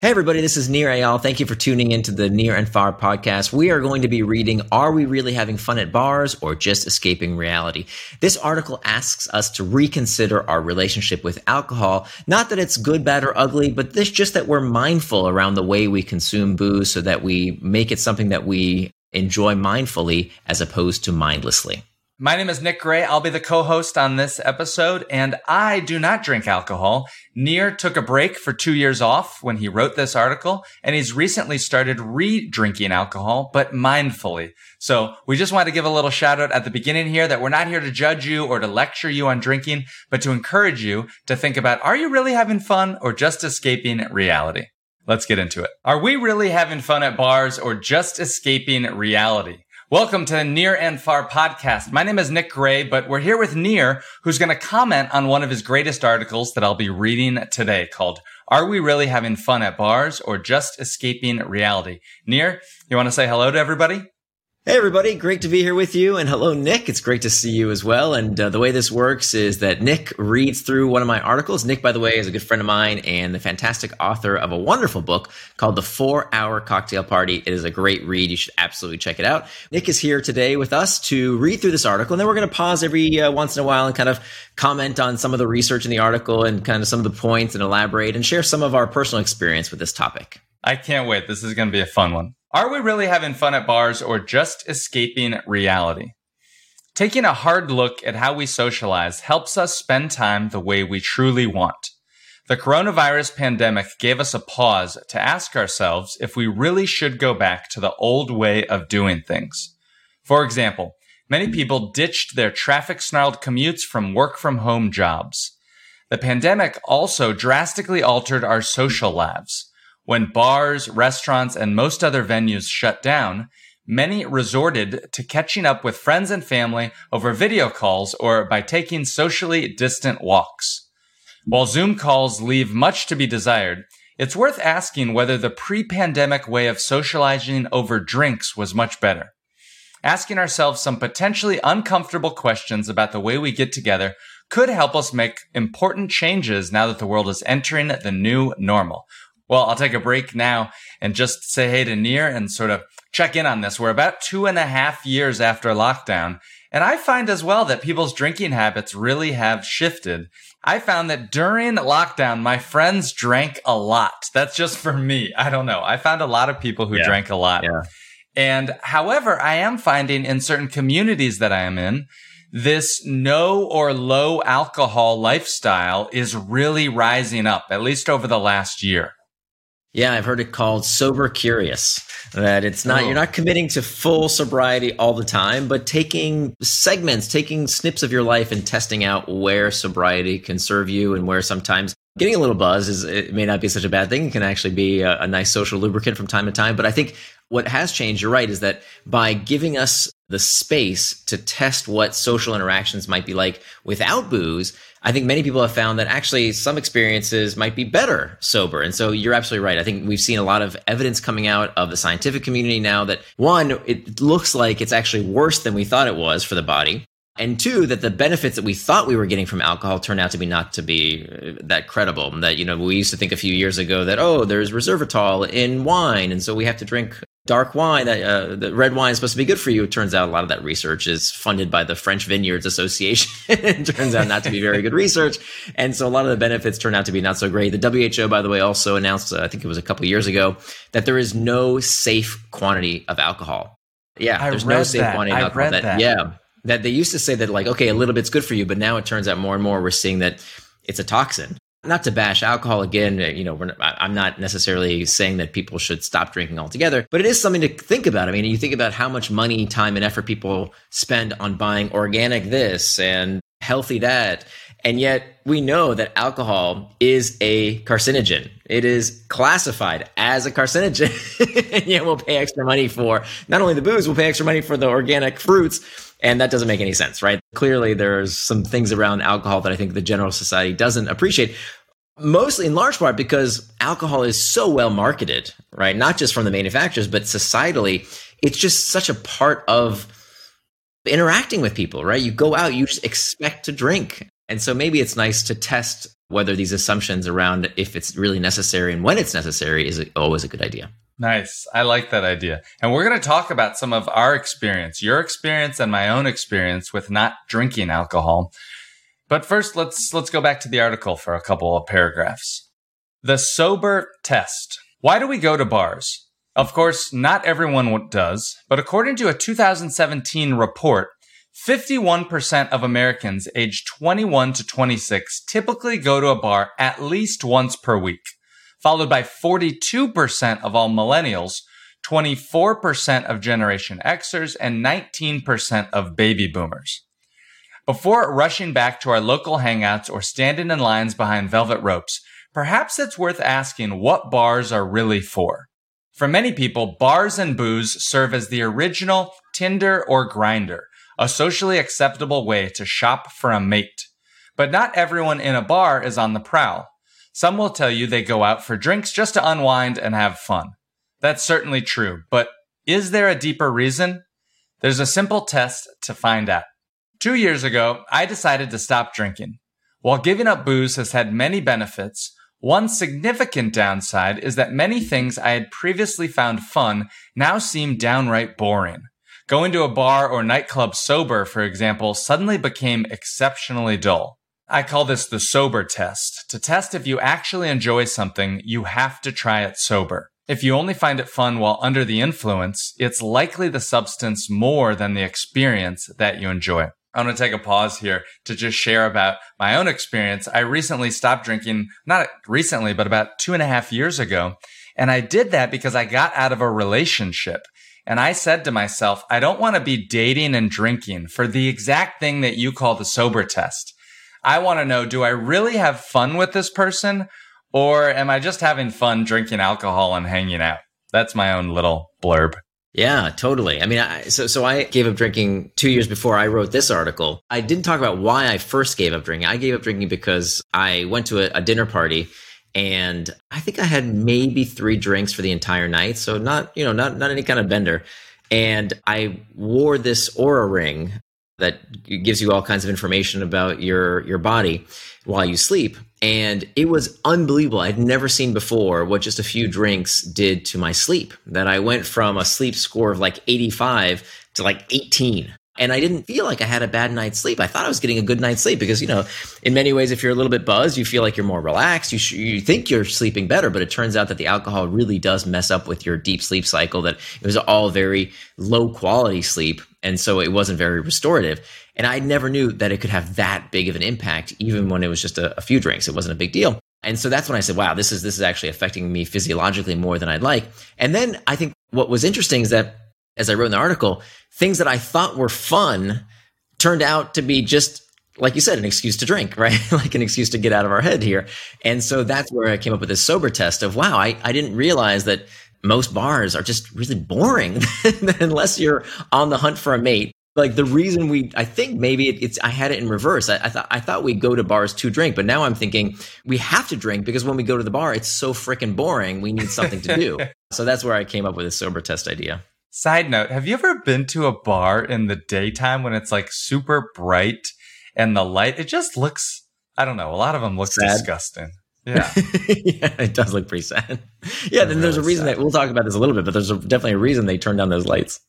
Hey, everybody, this is Nir Eyal. Thank you for tuning into the Nir and Far podcast. We are going to be reading Are We Really Having Fun at Bars or Just Escaping Reality? This article asks us to reconsider our relationship with alcohol. Not that it's good, bad, or ugly, but this just that we're mindful around the way we consume booze so that we make it something that we enjoy mindfully as opposed to mindlessly. My name is Nick Gray. I'll be the co-host on this episode, and I do not drink alcohol. Nir took a break for two years off when he wrote this article, and he's recently started re-drinking alcohol, but mindfully. So we just want to give a little shout out at the beginning here that we're not here to judge you or to lecture you on drinking, but to encourage you to think about, are you really having fun or just escaping reality? Let's get into it. Are we really having fun at bars or just escaping reality? Welcome to the Nir and Far podcast. My name is Nick Gray, but we're here with Nir, who's going to comment on one of his greatest articles that I'll be reading today called Are We Really Having Fun at Bars or Just Escaping Reality? Nir, you want to say hello to everybody? Hey, everybody. Great to be here with you. And hello, Nick. It's great to see you as well. And uh, the way this works is that Nick reads through one of my articles. Nick, by the way, is a good friend of mine and the fantastic author of a wonderful book called The Four Hour Cocktail Party. It is a great read. You should absolutely check it out. Nick is here today with us to read through this article. And then we're going to pause every uh, once in a while and kind of comment on some of the research in the article and kind of some of the points and elaborate and share some of our personal experience with this topic. I can't wait. This is going to be a fun one. Are we really having fun at bars or just escaping reality? Taking a hard look at how we socialize helps us spend time the way we truly want. The coronavirus pandemic gave us a pause to ask ourselves if we really should go back to the old way of doing things. For example, many people ditched their traffic snarled commutes from work from home jobs. The pandemic also drastically altered our social lives. When bars, restaurants, and most other venues shut down, many resorted to catching up with friends and family over video calls or by taking socially distant walks. While Zoom calls leave much to be desired, it's worth asking whether the pre-pandemic way of socializing over drinks was much better. Asking ourselves some potentially uncomfortable questions about the way we get together could help us make important changes now that the world is entering the new normal, well, I'll take a break now and just say hey to Nir and sort of check in on this. We're about two and a half years after lockdown. And I find as well that people's drinking habits really have shifted. I found that during lockdown, my friends drank a lot. That's just for me. I don't know. I found a lot of people who yeah. drank a lot. Yeah. And however, I am finding in certain communities that I am in, this no or low alcohol lifestyle is really rising up, at least over the last year. Yeah, I've heard it called sober curious. That it's not, oh. you're not committing to full sobriety all the time, but taking segments, taking snips of your life and testing out where sobriety can serve you and where sometimes getting a little buzz is, it may not be such a bad thing. It can actually be a, a nice social lubricant from time to time. But I think what has changed, you're right, is that by giving us the space to test what social interactions might be like without booze, I think many people have found that actually some experiences might be better sober. And so you're absolutely right. I think we've seen a lot of evidence coming out of the scientific community now that one, it looks like it's actually worse than we thought it was for the body. And two, that the benefits that we thought we were getting from alcohol turned out to be not to be uh, that credible. That, you know, we used to think a few years ago that, oh, there's resveratrol in wine. And so we have to drink dark wine that uh, the red wine is supposed to be good for you. It turns out a lot of that research is funded by the French Vineyards Association. it turns out not to be very good research, and so a lot of the benefits turn out to be not so great. The WHO, by the way, also announced, uh, I think it was a couple years ago, that there is no safe quantity of alcohol. Yeah, I there's no safe that. quantity of alcohol. That, that. Yeah, that they used to say that like okay, a little bit's good for you, but now it turns out more and more we're seeing that it's a toxin not to bash alcohol again, uh, you know, not, I'm not necessarily saying that people should stop drinking altogether, but it is something to think about. I mean, you think about how much money, time, and effort people spend on buying organic this and healthy that. And yet we know that alcohol is a carcinogen. It is classified as a carcinogen. and yet we'll pay extra money for not only the booze, we'll pay extra money for the organic fruits. And that doesn't make any sense, right? Clearly, there's some things around alcohol that I think the general society doesn't appreciate mostly in large part because alcohol is so well marketed, right? Not just from the manufacturers, but societally, it's just such a part of interacting with people, right? You go out, you just expect to drink. And so maybe it's nice to test whether these assumptions around if it's really necessary and when it's necessary is always a good idea. Nice. I like that idea. And we're going to talk about some of our experience, your experience and my own experience with not drinking alcohol. But first, let's let's go back to the article for a couple of paragraphs. The sober test. Why do we go to bars? Of course, not everyone does, but according to a 2017 report, 51% of Americans aged 21 to 26 typically go to a bar at least once per week, followed by 42% of all millennials, 24% of Generation Xers, and 19% of baby boomers. Before rushing back to our local hangouts or standing in lines behind velvet ropes, perhaps it's worth asking what bars are really for. For many people, bars and booze serve as the original Tinder or Grindr, a socially acceptable way to shop for a mate. But not everyone in a bar is on the prowl. Some will tell you they go out for drinks just to unwind and have fun. That's certainly true, but is there a deeper reason? There's a simple test to find out. Two years ago, I decided to stop drinking. While giving up booze has had many benefits, one significant downside is that many things I had previously found fun now seem downright boring. Going to a bar or nightclub sober, for example, suddenly became exceptionally dull. I call this the sober test. To test if you actually enjoy something, you have to try it sober. If you only find it fun while under the influence, it's likely the substance more than the experience that you enjoy. I want to take a pause here to just share about my own experience. I recently stopped drinking, not recently, but about two and a half years ago. And I did that because I got out of a relationship. And I said to myself, I don't want to be dating and drinking for the exact thing that you call the sober test. I want to know, do I really have fun with this person or am I just having fun drinking alcohol and hanging out? That's my own little blurb. Yeah, totally. I mean, I, so so I gave up drinking two years before I wrote this article. I didn't talk about why I first gave up drinking. I gave up drinking because I went to a, a dinner party and I think I had maybe three drinks for the entire night. So not, you know, not not any kind of bender. And I wore this Oura ring that gives you all kinds of information about your your body while you sleep. And it was unbelievable. I'd never seen before what just a few drinks did to my sleep. That I went from a sleep score of like 85 to like 18 and I didn't feel like I had a bad night's sleep. I thought I was getting a good night's sleep because, you know, in many ways, if you're a little bit buzzed, you feel like you're more relaxed. You, sh- you think you're sleeping better, but it turns out that the alcohol really does mess up with your deep sleep cycle, that it was all very low quality sleep. And so it wasn't very restorative. And I never knew that it could have that big of an impact, even when it was just a, a few drinks. It wasn't a big deal. And so that's when I said, wow, this is, this is actually affecting me physiologically more than I'd like. And then I think what was interesting is that as I wrote in the article, things that I thought were fun turned out to be just like you said, an excuse to drink, right? like an excuse to get out of our head here. And so that's where I came up with this sober test of wow, I, I didn't realize that most bars are just really boring unless you're on the hunt for a mate. Like the reason we, I think maybe it, it's, I had it in reverse. I, I thought, I thought we go to bars to drink, but now I'm thinking we have to drink because when we go to the bar, it's so freaking boring. We need something to do. so that's where I came up with a sober test idea. Side note, have you ever been to a bar in the daytime when it's like super bright and the light, it just looks, I don't know, a lot of them look sad. disgusting. Yeah. yeah, it does look pretty sad. Yeah, then there's a reason sad. that we'll talk about this a little bit, but there's a, definitely a reason they turn down those lights.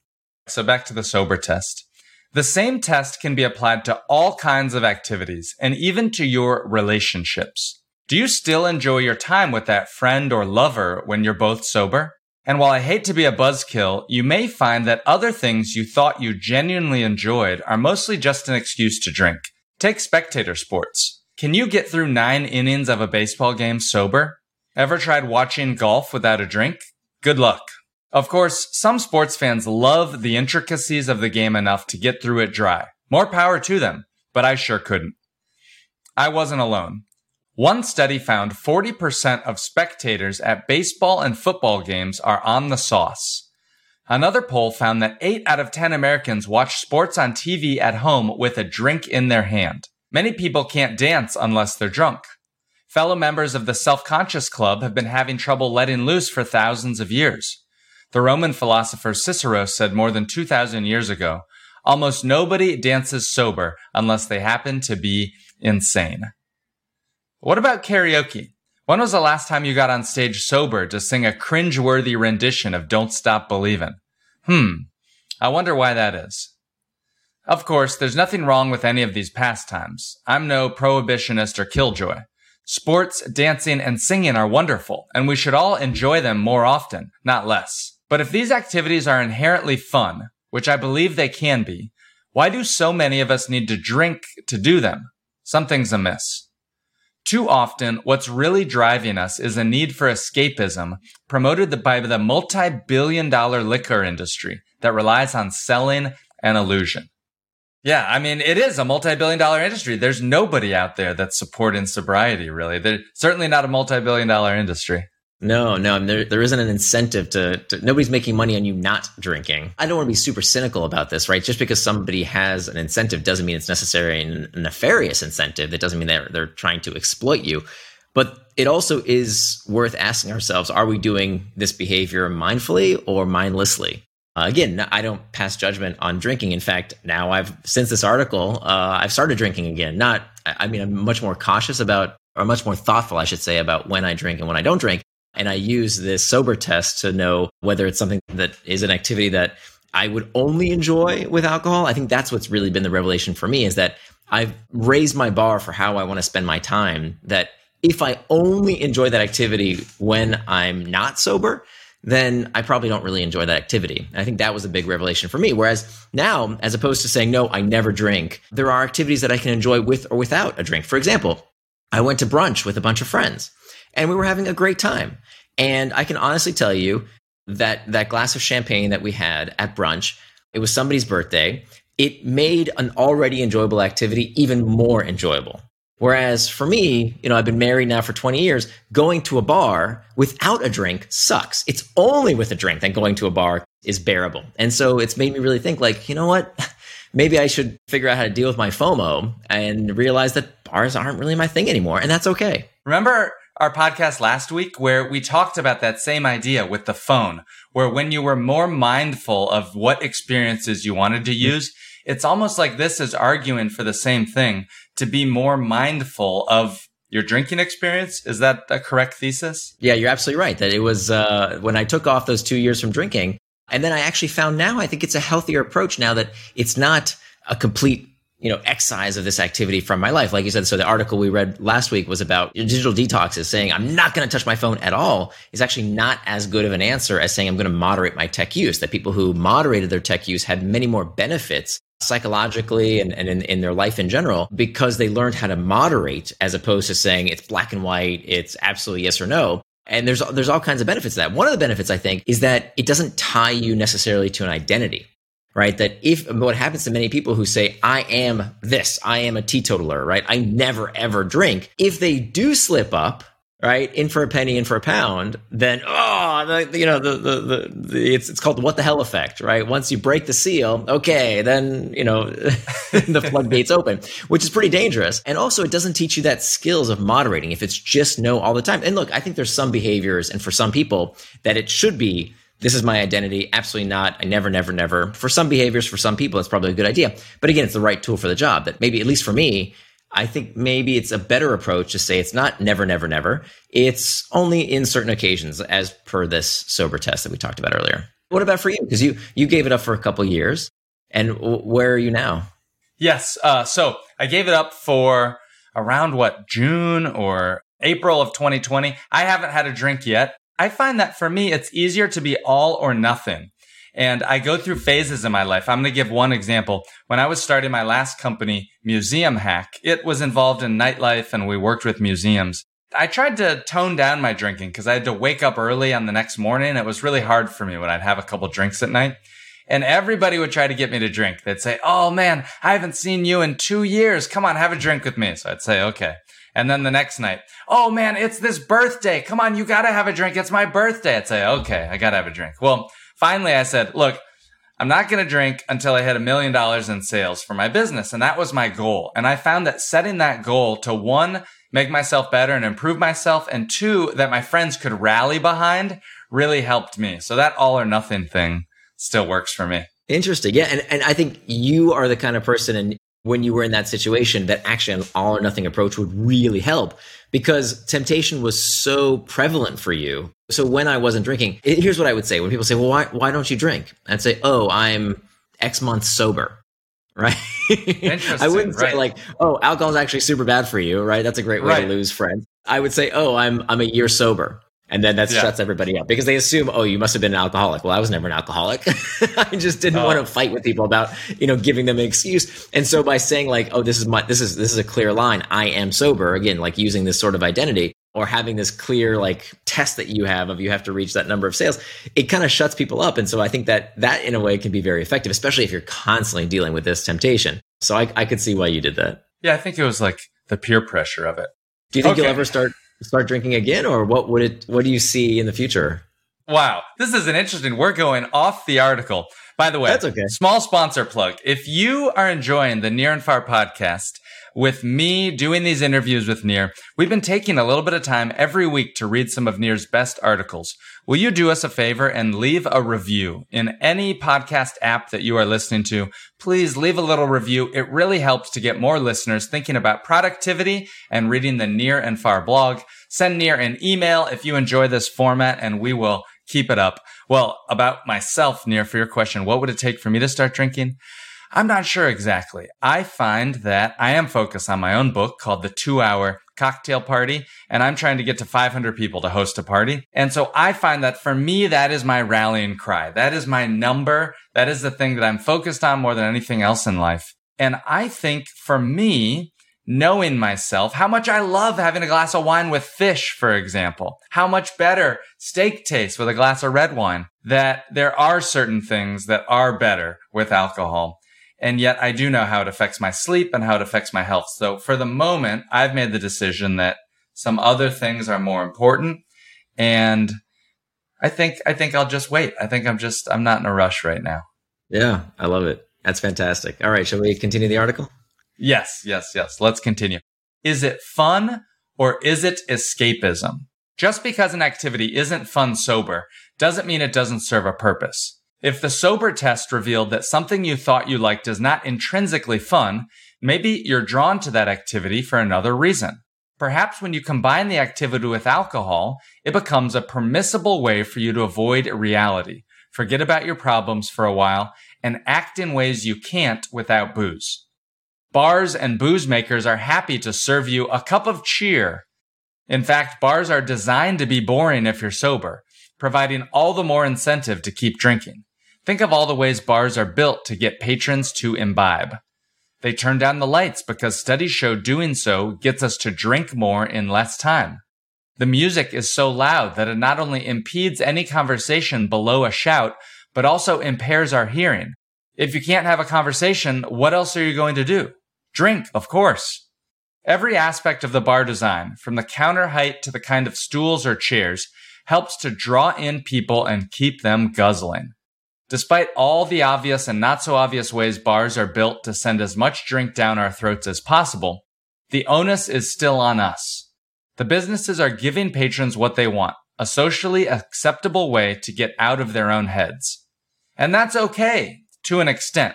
So back to the sober test. The same test can be applied to all kinds of activities and even to your relationships. Do you still enjoy your time with that friend or lover when you're both sober? And while I hate to be a buzzkill, you may find that other things you thought you genuinely enjoyed are mostly just an excuse to drink. Take spectator sports. Can you get through nine innings of a baseball game sober? Ever tried watching golf without a drink? Good luck. Of course, some sports fans love the intricacies of the game enough to get through it dry. More power to them, but I sure couldn't. I wasn't alone. One study found 40% of spectators at baseball and football games are on the sauce. Another poll found that 8 out of 10 Americans watch sports on TV at home with a drink in their hand. Many people can't dance unless they're drunk. Fellow members of the self-conscious club have been having trouble letting loose for thousands of years. The Roman philosopher Cicero said more than 2,000 years ago, almost nobody dances sober unless they happen to be insane. What about karaoke? When was the last time you got on stage sober to sing a cringe-worthy rendition of Don't Stop Believin'? Hmm. I wonder why that is. Of course, there's nothing wrong with any of these pastimes. I'm no prohibitionist or killjoy. Sports, dancing, and singing are wonderful, and we should all enjoy them more often, not less. But if these activities are inherently fun, which I believe they can be, why do so many of us need to drink to do them? Something's amiss. Too often, what's really driving us is a need for escapism promoted by the multi-billion dollar liquor industry that relies on selling an illusion. Yeah, I mean, it is a multi-billion dollar industry. There's nobody out there that's supporting sobriety, really. They're certainly not a multi-billion dollar industry. No, no, there, there isn't an incentive to, to, nobody's making money on you not drinking. I don't want to be super cynical about this, right? Just because somebody has an incentive doesn't mean it's necessarily a nefarious incentive. That doesn't mean they're, they're trying to exploit you. But it also is worth asking ourselves, are we doing this behavior mindfully or mindlessly? Uh, again, I don't pass judgment on drinking. In fact, now I've since this article, uh, I've started drinking again. Not, I mean, I'm much more cautious about, or much more thoughtful, I should say, about when I drink and when I don't drink. And I use this sober test to know whether it's something that is an activity that I would only enjoy with alcohol. I think that's what's really been the revelation for me is that I've raised my bar for how I want to spend my time. That if I only enjoy that activity when I'm not sober, then I probably don't really enjoy that activity. And I think that was a big revelation for me. Whereas now, as opposed to saying, no, I never drink, there are activities that I can enjoy with or without a drink. For example, I went to brunch with a bunch of friends and we were having a great time. And I can honestly tell you that that glass of champagne that we had at brunch, it was somebody's birthday. It made an already enjoyable activity even more enjoyable. Whereas for me, you know, I've been married now for 20 years. Going to a bar without a drink sucks. It's only with a drink that going to a bar is bearable. And so it's made me really think like, you know what? Maybe I should figure out how to deal with my FOMO and realize that bars aren't really my thing anymore. And that's okay. Remember our podcast last week where we talked about that same idea with the phone, where when you were more mindful of what experiences you wanted to use, it's almost like this is arguing for the same thing to be more mindful of your drinking experience. Is that a correct thesis? Yeah, you're absolutely right. That it was uh, when I took off those two years from drinking. And then I actually found now I think it's a healthier approach now that it's not a complete you know, excise of this activity from my life. Like you said, so the article we read last week was about digital detoxes saying I'm not going to touch my phone at all is actually not as good of an answer as saying I'm going to moderate my tech use. That people who moderated their tech use had many more benefits psychologically and, and in, in their life in general because they learned how to moderate as opposed to saying it's black and white, it's absolutely yes or no. And there's there's all kinds of benefits to that. One of the benefits I think is that it doesn't tie you necessarily to an identity right? That if what happens to many people who say, I am this, I am a teetotaler, right? I never ever drink. If they do slip up, right, in for a penny, in for a pound, then, oh, the, you know, the, the, the, the, it's, it's called the what the hell effect, right? Once you break the seal, okay, then, you know, the floodgates open, which is pretty dangerous. And also it doesn't teach you that skills of moderating if it's just no all the time. And look, I think there's some behaviors and for some people that it should be this is my identity. Absolutely not. I never, never, never. For some behaviors, for some people, it's probably a good idea. But again, it's the right tool for the job that maybe, at least for me, I think maybe it's a better approach to say it's not never, never, never. It's only in certain occasions, as per this sober test that we talked about earlier. What about for you? Because you you gave it up for a couple years, and w- where are you now? Yes. Uh, so I gave it up for around what June or April of 2020. I haven't had a drink yet. I find that for me, it's easier to be all or nothing. And I go through phases in my life. I'm going to give one example. When I was starting my last company, Museum Hack, it was involved in nightlife and we worked with museums. I tried to tone down my drinking because I had to wake up early on the next morning. It was really hard for me when I'd have a couple drinks at night. And everybody would try to get me to drink. They'd say, Oh man, I haven't seen you in two years. Come on, have a drink with me. So I'd say, okay. And then the next night, oh man, it's this birthday. Come on, you gotta have a drink. It's my birthday. I'd say, okay, I gotta have a drink. Well, finally I said, look, I'm not going to drink until I hit a million dollars in sales for my business. And that was my goal. And I found that setting that goal to one, make myself better and improve myself. And two, that my friends could rally behind really helped me. So that all or nothing thing still works for me. Interesting. Yeah. And, and I think you are the kind of person, and when you were in that situation that actually an all or nothing approach would really help because temptation was so prevalent for you. So when I wasn't drinking, here's what I would say when people say, "Well, why why don't you drink?" I'd say, "Oh, I'm X months sober." Right? I wouldn't say like, "Oh, alcohol is actually super bad for you." Right? That's a great way right. to lose friends. I would say, "Oh, I'm I'm a year sober." And then that yeah. shuts everybody up because they assume, oh, you must have been an alcoholic. Well, I was never an alcoholic. I just didn't oh. want to fight with people about, you know, giving them an excuse. And so by saying like, oh, this is my, this is, this is a clear line. I am sober. Again, like using this sort of identity or having this clear like test that you have of you have to reach that number of sales, it kind of shuts people up. And so I think that that in a way can be very effective, especially if you're constantly dealing with this temptation. So I, I could see why you did that. Yeah. I think it was like the peer pressure of it. Do you think okay. you'll ever start start drinking again, or what would it? What do you see in the future? Wow, this is an interesting. We're going off the article. By the way, that's okay. Small sponsor plug. If you are enjoying the Nir and Far podcast with me doing these interviews with Nir, we've been taking a little bit of time every week to read some of Nir's best articles. Will you do us a favor and leave a review in any podcast app that you are listening to? Please leave a little review. It really helps to get more listeners thinking about productivity and reading the Nir and Far blog. Send Nir an email if you enjoy this format and we will keep it up. Well, about myself, Nir, for your question, what would it take for me to start drinking? I'm not sure exactly. I find that I am focused on my own book called The Two Hour Cocktail Party, and I'm trying to get to 500 people to host a party. And so I find that for me, that is my rallying cry. That is my number. That is the thing that I'm focused on more than anything else in life. And I think for me, knowing myself, how much I love having a glass of wine with fish, for example, how much better steak tastes with a glass of red wine, that there are certain things that are better with alcohol. And yet I do know how it affects my sleep and how it affects my health. So for the moment, I've made the decision that some other things are more important. And I think, I think I'll just wait. I think I'm just, I'm not in a rush right now. Yeah, I love it. That's fantastic. All right. Shall we continue the article? Yes, yes, yes. Let's continue. Is it fun or is it escapism? Just because an activity isn't fun sober doesn't mean it doesn't serve a purpose. If the sober test revealed that something you thought you liked is not intrinsically fun, maybe you're drawn to that activity for another reason. Perhaps when you combine the activity with alcohol, it becomes a permissible way for you to avoid reality, forget about your problems for a while, and act in ways you can't without booze. Bars and booze makers are happy to serve you a cup of cheer. In fact, bars are designed to be boring if you're sober, providing all the more incentive to keep drinking. Think of all the ways bars are built to get patrons to imbibe. They turn down the lights because studies show doing so gets us to drink more in less time. The music is so loud that it not only impedes any conversation below a shout, but also impairs our hearing. If you can't have a conversation, what else are you going to do? Drink, of course. Every aspect of the bar design, from the counter height to the kind of stools or chairs, helps to draw in people and keep them guzzling. Despite all the obvious and not so obvious ways bars are built to send as much drink down our throats as possible, the onus is still on us. The businesses are giving patrons what they want, a socially acceptable way to get out of their own heads. And that's okay, to an extent.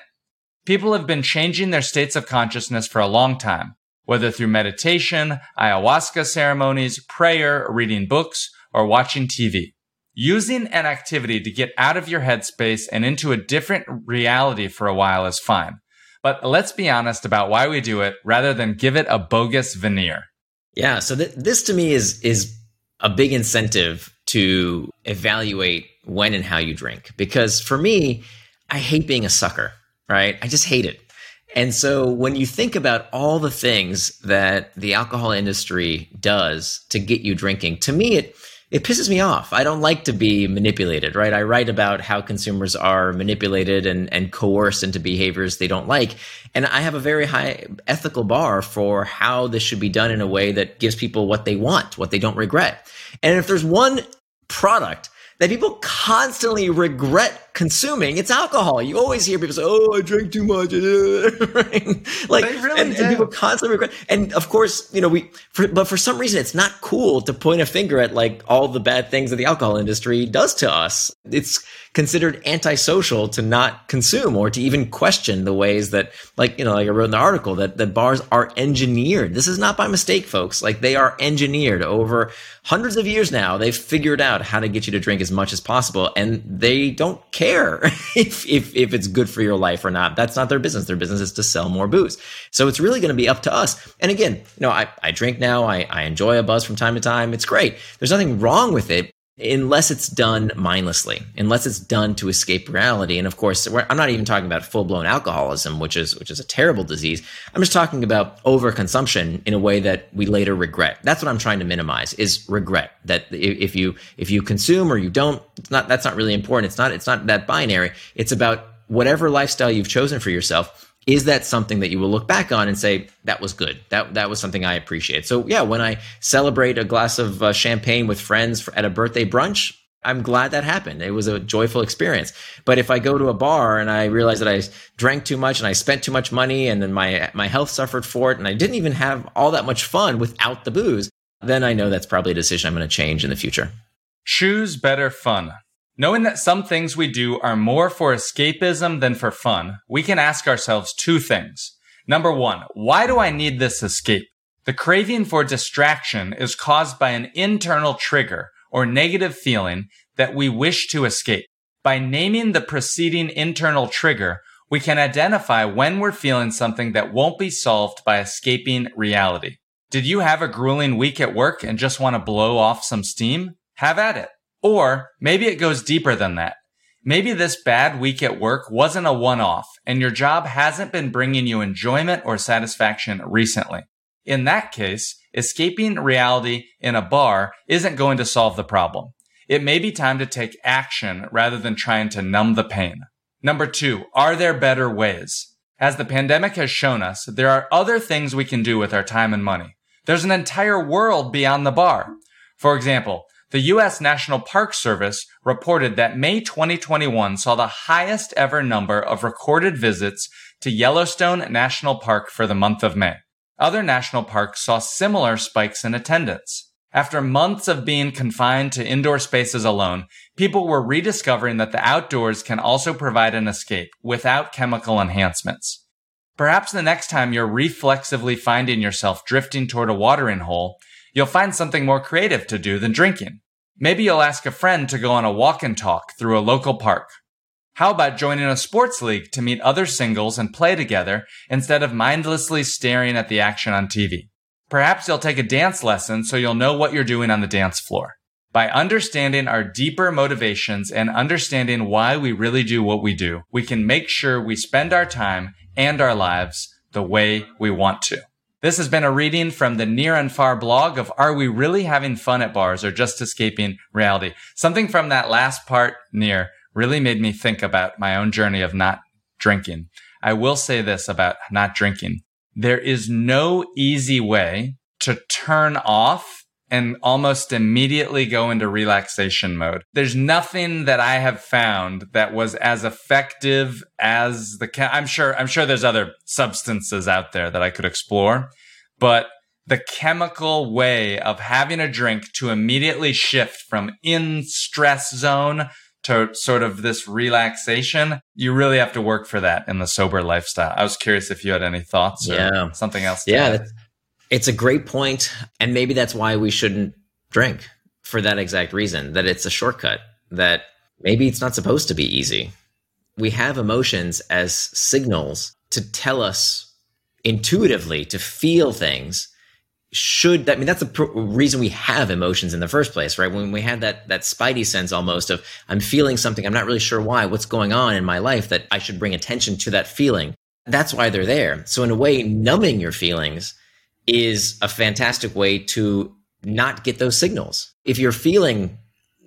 People have been changing their states of consciousness for a long time, whether through meditation, ayahuasca ceremonies, prayer, reading books, or watching TV. Using an activity to get out of your headspace and into a different reality for a while is fine. But let's be honest about why we do it rather than give it a bogus veneer. Yeah. So th- this to me is, is a big incentive to evaluate when and how you drink. Because for me, I hate being a sucker right? I just hate it. And so when you think about all the things that the alcohol industry does to get you drinking, to me it it pisses me off. I don't like to be manipulated, right? I write about how consumers are manipulated and, and coerced into behaviors they don't like. And I have a very high ethical bar for how this should be done in a way that gives people what they want, what they don't regret. And if there's one product that people constantly regret consuming, it's alcohol. You always hear people say, "Oh, I drink too much," like, really and, and, people constantly regret. And of course, you know, we, for, but for some reason, it's not cool to point a finger at like all the bad things that the alcohol industry does to us. It's considered antisocial to not consume or to even question the ways that, like, you know, like I wrote in the article that that bars are engineered. This is not by mistake, folks. Like they are engineered over hundreds of years now. They've figured out how to get you to drink as much as possible, and they don't care if if if it's good for your life or not. That's not their business. Their business is to sell more booze. So it's really going to be up to us. And again, you know, I, I drink now. I, I enjoy a buzz from time to time. It's great. There's nothing wrong with it unless it's done mindlessly, unless it's done to escape reality. And of course, I'm not even talking about full blown alcoholism, which is which is a terrible disease. I'm just talking about overconsumption in a way that we later regret. That's what I'm trying to minimize is regret. That if you if you consume or you don't, it's not that's not really important. It's not it's not that binary. It's about whatever lifestyle you've chosen for yourself is that something that you will look back on and say that was good. That that was something i appreciate? So yeah when i celebrate a glass of uh, champagne with friends at a birthday brunch i'm glad that happened. It was a joyful experience. But if i go to a bar and i realize that i drank too much and i spent too much money and then my my health suffered for it and i didn't even have all that much fun without the booze then i know that's probably a decision i'm going to change in the future. Choose better fun Knowing that some things we do are more for escapism than for fun, we can ask ourselves two things. Number one, why do I need this escape? The craving for distraction is caused by an internal trigger or negative feeling that we wish to escape. By naming the preceding internal trigger, we can identify when we're feeling something that won't be solved by escaping reality. Did you have a grueling week at work and just want to blow off some steam? Have at it. Or maybe it goes deeper than that. Maybe this bad week at work wasn't a one-off and your job hasn't been bringing you enjoyment or satisfaction recently. In that case, escaping reality in a bar isn't going to solve the problem. It may be time to take action rather than trying to numb the pain. Number two, are there better ways? As the pandemic has shown us, there are other things we can do with our time and money. There's an entire world beyond the bar. For example, the U.S. National Park Service reported that May 2021 saw the highest ever number of recorded visits to Yellowstone National Park for the month of May. Other national parks saw similar spikes in attendance. After months of being confined to indoor spaces alone, people were rediscovering that the outdoors can also provide an escape without chemical enhancements. Perhaps the next time you're reflexively finding yourself drifting toward a watering hole, you'll find something more creative to do than drinking. Maybe you'll ask a friend to go on a walk and talk through a local park. How about joining a sports league to meet other singles and play together instead of mindlessly staring at the action on TV? Perhaps you'll take a dance lesson so you'll know what you're doing on the dance floor. By understanding our deeper motivations and understanding why we really do what we do, we can make sure we spend our time and our lives the way we want to. This has been a reading from the Nir and Far blog of Are We Really Having Fun at Bars or Just Escaping Reality? Something from that last part, Nir, really made me think about my own journey of not drinking. I will say this about not drinking. There is no easy way to turn off and almost immediately go into relaxation mode. There's nothing that I have found that was as effective as the I'm sure I'm sure there's other substances out there that I could explore, but the chemical way of having a drink to immediately shift from in stress zone to sort of this relaxation, you really have to work for that in the sober lifestyle. I was curious if you had any thoughts or yeah. something else. yeah. It's a great point, and maybe that's why we shouldn't drink for that exact reason that it's a shortcut, that maybe it's not supposed to be easy. We have emotions as signals to tell us intuitively to feel things. Should that I mean that's the pr- reason we have emotions in the first place right? When we have that that spidey sense almost of i'm feeling something i'm not really sure why what's going on in my life that i should bring attention to that feeling. That's why they're there. So in a way numbing your feelings is a fantastic way to not get those signals. If you're feeling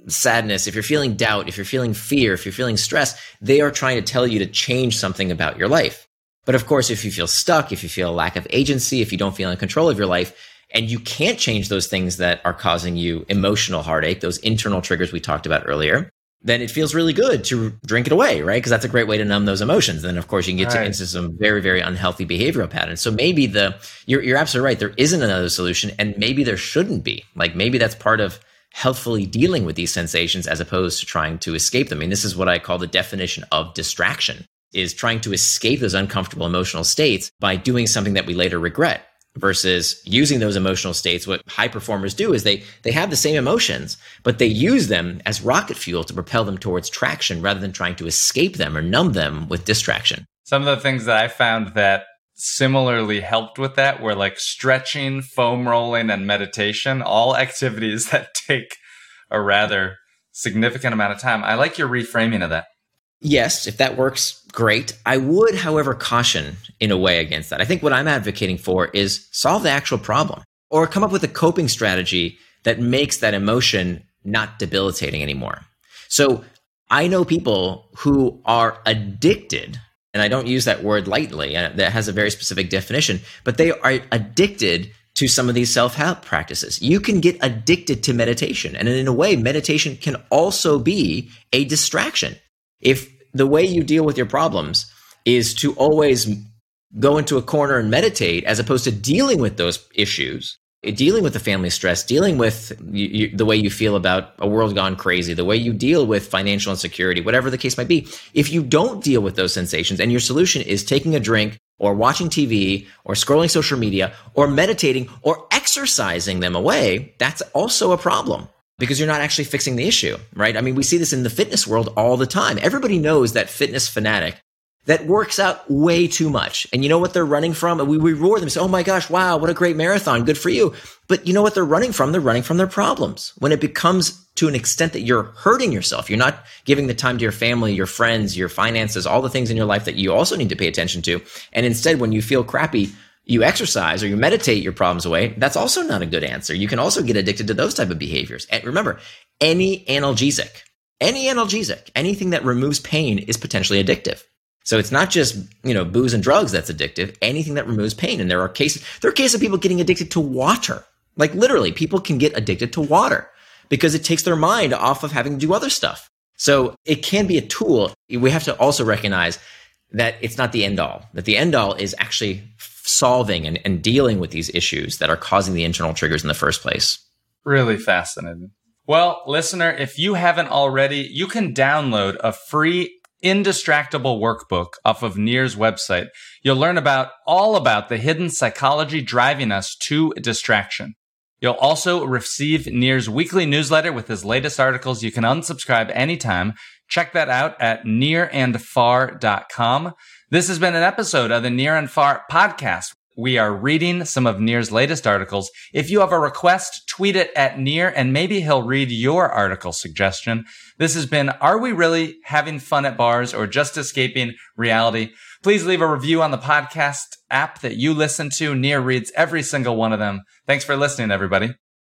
sadness, if you're feeling doubt, if you're feeling fear, if you're feeling stress, they are trying to tell you to change something about your life. But of course, if you feel stuck, if you feel a lack of agency, if you don't feel in control of your life, and you can't change those things that are causing you emotional heartache, those internal triggers we talked about earlier, then it feels really good to drink it away, right? Because that's a great way to numb those emotions. And then, of course, you can get right. to, into some very, very unhealthy behavioral patterns. So maybe the you're you're absolutely right. There isn't another solution, and maybe there shouldn't be. Like maybe that's part of healthfully dealing with these sensations as opposed to trying to escape them. I mean, this is what I call the definition of distraction: is trying to escape those uncomfortable emotional states by doing something that we later regret versus using those emotional states what high performers do is they they have the same emotions but they use them as rocket fuel to propel them towards traction rather than trying to escape them or numb them with distraction. Some of the things that i found that similarly helped with that were like stretching foam rolling and meditation all activities that take a rather significant amount of time. I like your reframing of that Yes, if that works, great. I would, however, caution in a way against that. I think what I'm advocating for is solve the actual problem or come up with a coping strategy that makes that emotion not debilitating anymore. So I know people who are addicted, and I don't use that word lightly, uh, that has a very specific definition, but they are addicted to some of these self help practices. You can get addicted to meditation. And in a way, meditation can also be a distraction if the way you deal with your problems is to always go into a corner and meditate as opposed to dealing with those issues dealing with the family stress dealing with you, you, the way you feel about a world gone crazy the way you deal with financial insecurity whatever the case might be if you don't deal with those sensations and your solution is taking a drink or watching tv or scrolling social media or meditating or exercising them away that's also a problem because you're not actually fixing the issue, right? I mean, we see this in the fitness world all the time. Everybody knows that fitness fanatic that works out way too much. And you know what they're running from? We reward them, say, oh my gosh, wow, what a great marathon. Good for you. But you know what they're running from? They're running from their problems. When it becomes to an extent that you're hurting yourself, you're not giving the time to your family, your friends, your finances, all the things in your life that you also need to pay attention to. And instead, when you feel crappy, you exercise or you meditate your problems away, that's also not a good answer. You can also get addicted to those type of behaviors. And remember, any analgesic, any analgesic, anything that removes pain is potentially addictive. So it's not just, you know, booze and drugs that's addictive, anything that removes pain. And there are cases, there are cases of people getting addicted to water. Like literally, people can get addicted to water because it takes their mind off of having to do other stuff. So it can be a tool. We have to also recognize that it's not the end all, that the end all is actually solving and, and dealing with these issues that are causing the internal triggers in the first place. Really fascinating. Well, listener, if you haven't already, you can download a free indistractable workbook off of Nir's website. You'll learn about all about the hidden psychology driving us to distraction. You'll also receive Nir's weekly newsletter with his latest articles. You can unsubscribe anytime. Check that out at nirandfar.com. This has been an episode of the Nir and Far podcast. We are reading some of Nir's latest articles. If you have a request, tweet it at Nir and maybe he'll read your article suggestion. This has been Are We Really Having Fun at Bars or Just Escaping Reality? Please leave a review on the podcast app that you listen to. Nir reads every single one of them. Thanks for listening, everybody.